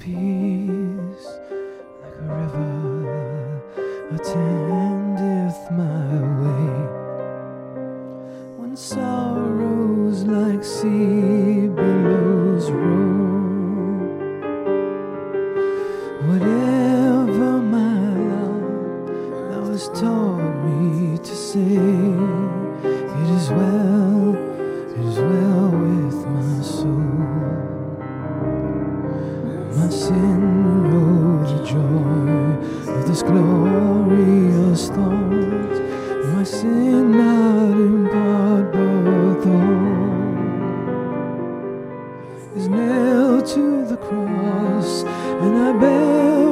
peace like a river attendeth my way. When sorrows like sea billows roll, whatever my love thou hast taught me to say, it is well, My sin road to joy of this glorious thought. My sin not in part but all is nailed to the cross, and I bear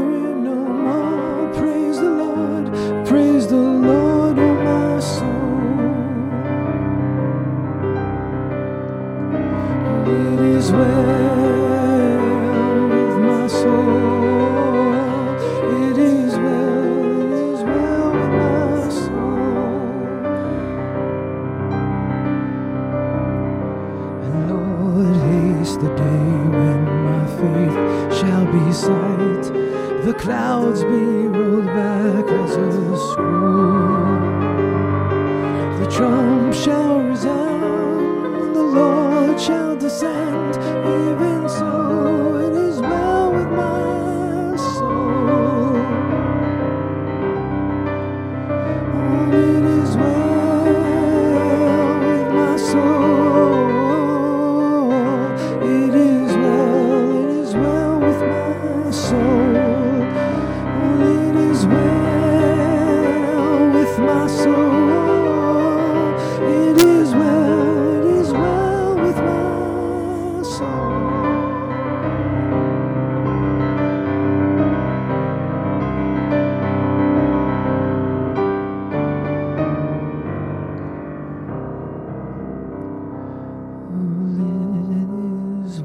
the day when my faith shall be sight. The clouds be rolled back as a scroll. The trump shall resound, the Lord shall descend